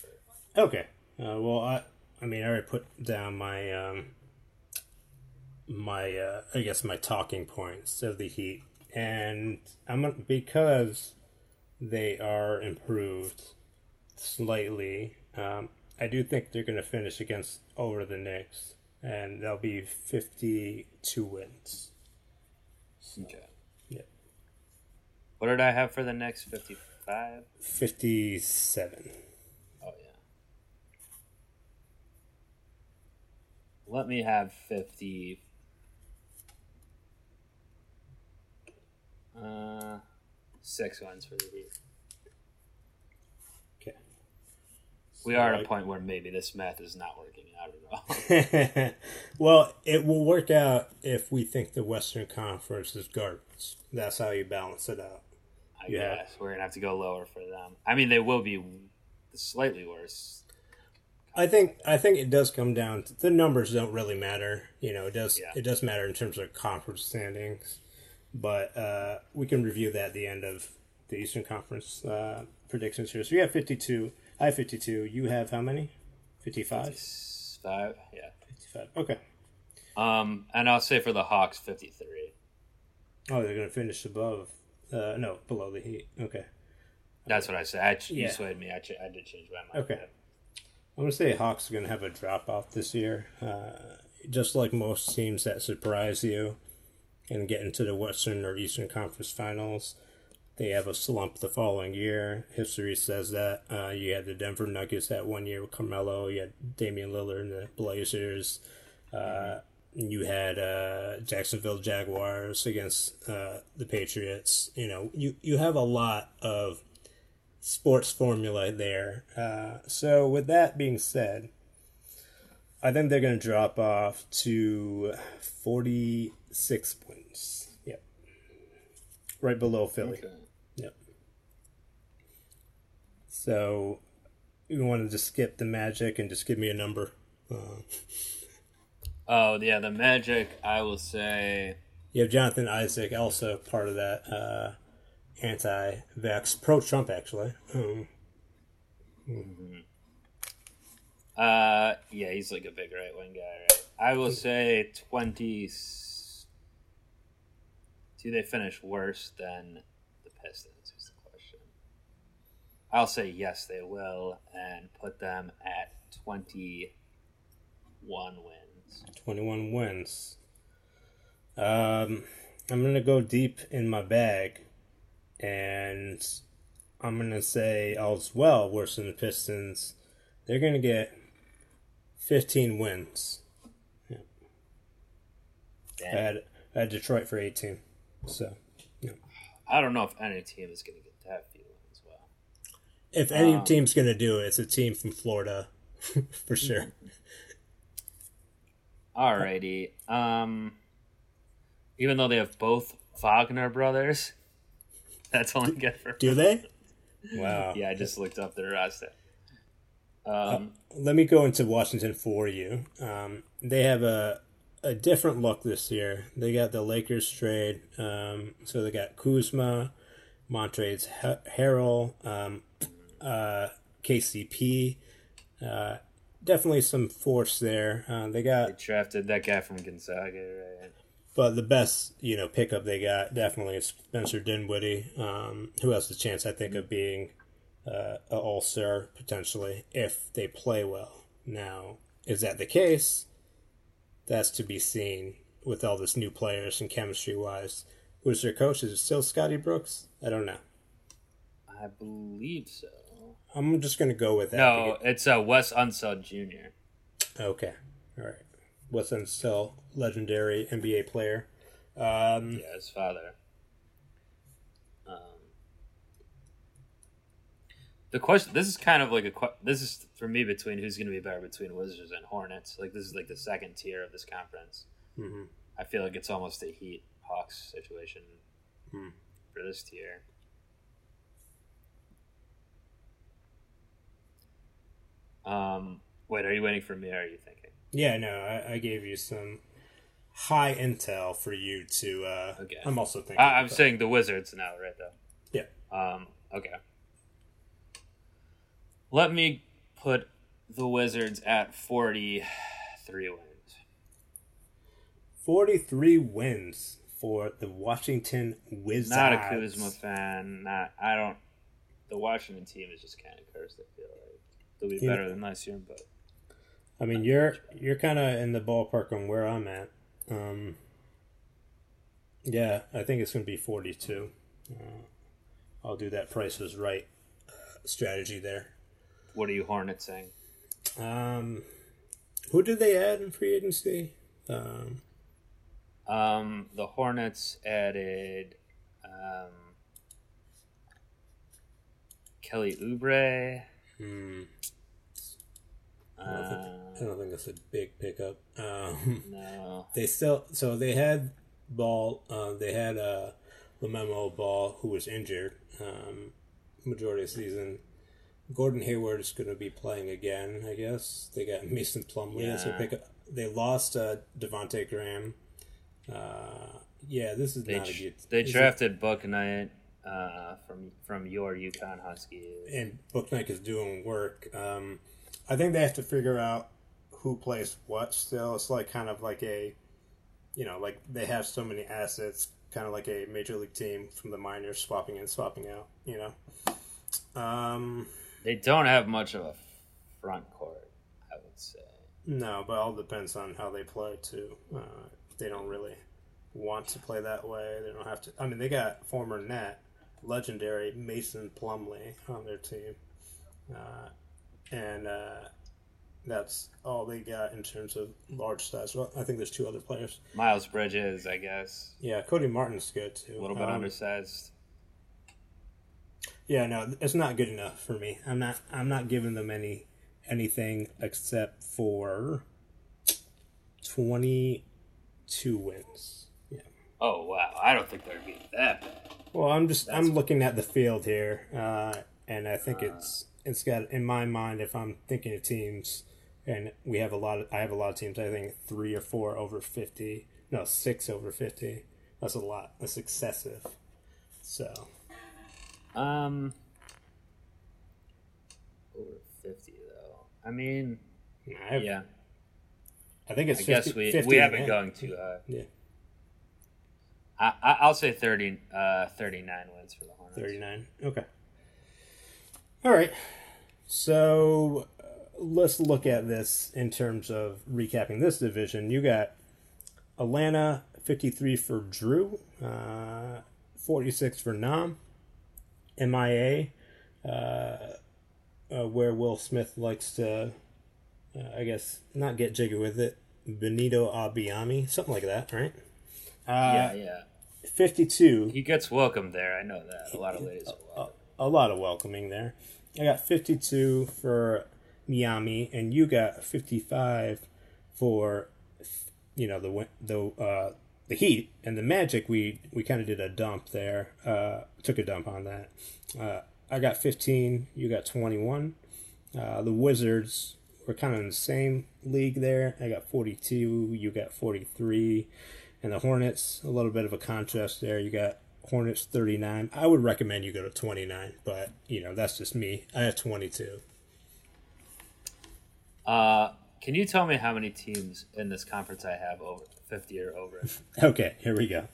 Okay. Uh, well, I, I mean, I already put down my, um, my, uh, I guess my talking points of the Heat, and I'm gonna, because they are improved slightly. Um, I do think they're going to finish against over the Knicks, and they'll be fifty-two wins. Okay. What did I have for the Knicks fifty-five? Fifty-seven. Oh yeah. Let me have fifty. Uh, six wins for the Heat. Okay. We are at a point where maybe this math is not working out at all. *laughs* well, it will work out if we think the Western Conference is garbage. That's how you balance it out. I Yeah. guess we're gonna have to go lower for them. I mean, they will be slightly worse. I think I think it does come down to the numbers don't really matter. You know, it does Yeah. it does matter in terms of conference standings, but uh, we can review that at the end of the Eastern Conference uh, predictions here. So you have fifty two. I have fifty two. You have how many? Fifty five. Five, yeah. Fifty five. Okay. Um, and I'll say for the Hawks, fifty-three. Oh, they're gonna finish above. Uh, no, below the Heat. Okay. That's what I said. I, ch- You swayed me. I, ch- I did change my mind. Okay. I'm gonna say Hawks are gonna have a drop off this year, uh, just like most teams that surprise you and get into the Western or Eastern Conference Finals. They have a slump the following year. History says that. Uh, you had the Denver Nuggets that one year with Carmelo. You had Damian Lillard and the Blazers. Uh, you had uh, Jacksonville Jaguars against uh, the Patriots. You know, you, you have a lot of sports formula there. Uh, so, with that being said, I think they're going to drop off to 46 points. Yep. Right below Philly. Okay. Yep. So, you want to just skip the magic and just give me a number? Oh yeah, the Magic. I will say. you have Jonathan Isaac, also part of that uh, anti-vax, pro-Trump actually. Um, Uh, yeah, he's like a big right wing guy, right? I will say twenty. Do they finish worse than the Pistons? Is the question. I'll say yes, they will, and put them at twenty-one wins. 21 wins. Um, I'm going to go deep in my bag, and I'm going to say all's well worse than the Pistons. They're going to get 15 wins. I had, I had Detroit for 18. So, I don't know if any team is going to get that few wins. Well, if any Um, team's going to do it, it's a team from Florida, *laughs* for sure. *laughs* alrighty. Um, even though they have both Wagner brothers, *laughs* that's only good for Do they? Wow. Yeah, I just looked up their roster. Um, let me go into Washington for you. Um, they have a a different look this year. They got the Lakers trade, um, so they got Kuzma, Montrezl Harrell, um, uh, KCP. Uh, definitely some force there. Uh, they got they drafted that guy from Gonzaga, right? But the best, you know, pickup they got definitely is Spencer Dinwiddie, um, who has the chance, I think, of being uh, an All Star potentially if they play well. Now, is that the case? That's to be seen with all this new players and chemistry wise. Who's their coach? Is it still Scotty Brooks? I don't know. I believe so. I'm just gonna go with that. No, it's uh, Wes Unseld Jr. Okay, all right. Wes Unseld, legendary NBA player. Um, yeah, his father. Um, the question. This is kind of like a. This is for me between who's going to be better between Wizards and Hornets. Like this is like the second tier of this conference. Mm-hmm. I feel like it's almost a Heat Hawks situation hmm. for this tier. Um, wait, are you waiting for me? or Are you thinking? Yeah, no, I, I gave you some high intel for you to. Uh, Okay. I'm also thinking. I, I'm but- saying the Wizards now, right? Though. Yeah. Um. Okay. Let me put the Wizards at forty-three wins. 43 wins for the Washington Wizards. Not a Kuzma fan. Not. I don't. The Washington team is just kind of cursed. I feel like they'll be Yeah. better than last year, but I mean, you're you're kind of in the ballpark on where I'm at. Um, yeah, I think it's going to be 42. Uh, I'll do that Price was right uh, strategy there. what are you Hornets saying? Um, who did they add in free agency? Um, Um, the Hornets added um, Kelly Oubre. Hmm, I, Uh, don't think, I don't think that's a big pickup. Um, no, *laughs* they still so they had ball. Uh, they had uh, LaMelo Ball who was injured um, majority of the season. Gordon Hayward is going to be playing again. I guess they got Mason Plumlee as their pickup. They lost uh, Devonte Graham. Uh, yeah, this is they not a tr- good. they drafted Bouknight uh, from from your UConn Huskies. and Bouknight is doing work. Um, I think they have to figure out who plays what. Still, it's like kind of like a, you know, like they have so many assets, kind of like a major league team from the minors, swapping in, swapping out. You know, um, They don't have much of a front court, I would say. no, but all depends on how they play too. Uh, they don't really want to play that way. They don't have to. I mean, they got former net legendary Mason Plumlee on their team, uh, and uh, that's all they got in terms of large size. Well, I think there's two other players. Miles Bridges, I guess, Yeah, Cody Martin's good too. a little bit Um, undersized. Yeah, no, it's not good enough for me. I'm not. I'm not giving them any anything except for twenty two wins. Yeah. Oh wow, I don't think they're being that bad. Well, I'm just That's- I'm looking at the field here, uh, and I think it's it's got in my mind if I'm thinking of teams, and we have a lot of I have a lot of teams. I think three or four over fifty, no six over fifty. That's a lot. That's excessive. So Um, over fifty though. I mean, I, have, yeah, I think it's I 50, guess we 50 we haven't gone too high. Yeah, I, I I'll say 30, uh, 39 wins for the Hornets. thirty nine. Okay. All right. So uh, let's look at this in terms of recapping this division. You got Atlanta 53 for Drew, uh, 46 for Nam, MIA, uh, uh, where Will Smith likes to, I guess, not get jiggy with it. Benito Abiami, something like that, right? Yeah, Uh, yeah. 52. He gets welcomed there. I know that. A lot of ladies welcome. a lot of welcoming there. I got 52 for Miami, and you got 55 for you know the the uh, the Heat and the Magic. We we kind of did a dump there. Uh, took a dump on that. Uh, I got 15. You got 21. Uh, the Wizards were kind of in the same league there. I got 42, you got 43. And the Hornets, a little bit of a contrast there. You got Hornets 39. I would recommend you go to 29, but, you know, that's just me. I have 22. Uh, can you tell me how many teams in this conference I have over 50 or over? *laughs* Okay, here we go.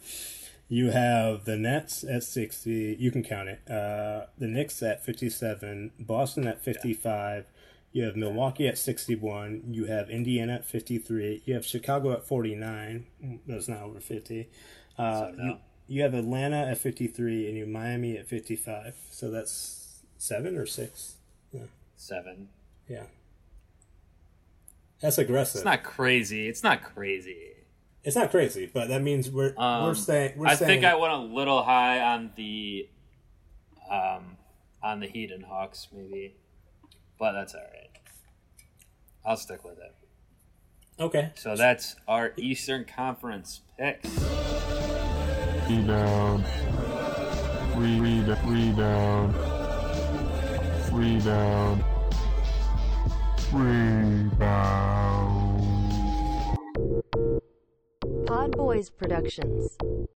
You have the Nets at 60. You can count it. Uh, the Knicks at 57. Boston at 55. You have Milwaukee at 61. You have Indiana at 53. You have Chicago at 49. That's not over 50. Uh, So, no. you, you have Atlanta at 53 and you have Miami at 55. So that's seven or six. Yeah. Seven. Yeah. That's aggressive. It's not crazy. It's not crazy. It's not crazy, but that means we're we're Um, saying we're I saying think I went a little high on the, um, on the Heat and Hawks maybe, but that's all right. I'll stick with it. okay. So that's our Eastern Conference picks. Rebound. Re- re- rebound. Rebound. Rebound. Pod Boys Productions.